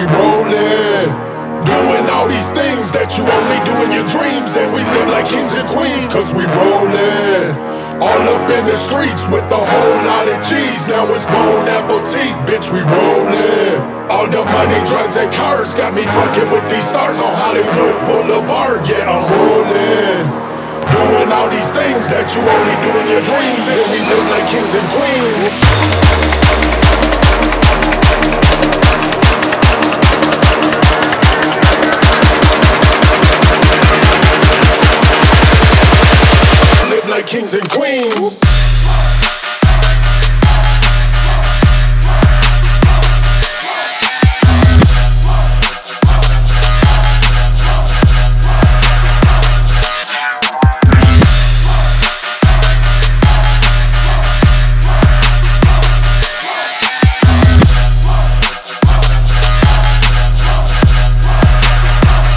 we rollin'. Doing all these things that you only do in your dreams. And we live like kings and queens, cause we rollin'. All up in the streets with a whole lot of cheese. Now it's bone apple tea, bitch, we rollin'. All the money, drugs, and cars got me fucking with these stars on Hollywood Boulevard. Yeah, I'm rollin'. Doing all these things that like kings and queens.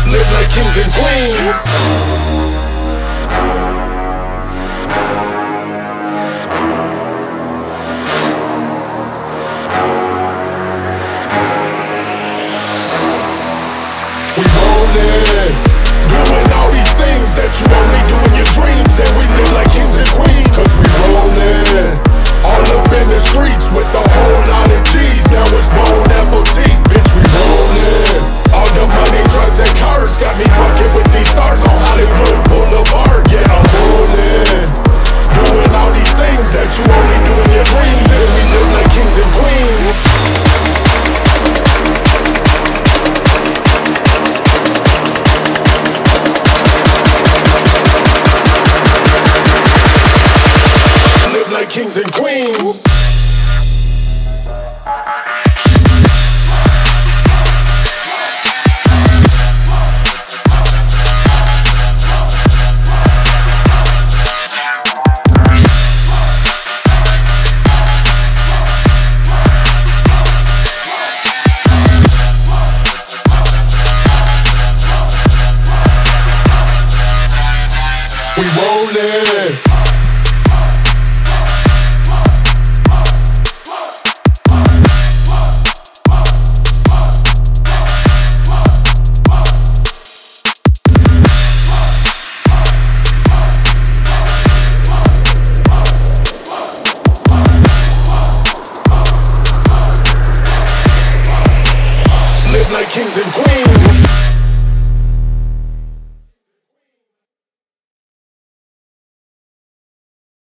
Live like kings and queens. Kings and queens. We rollin'. like kings and queens.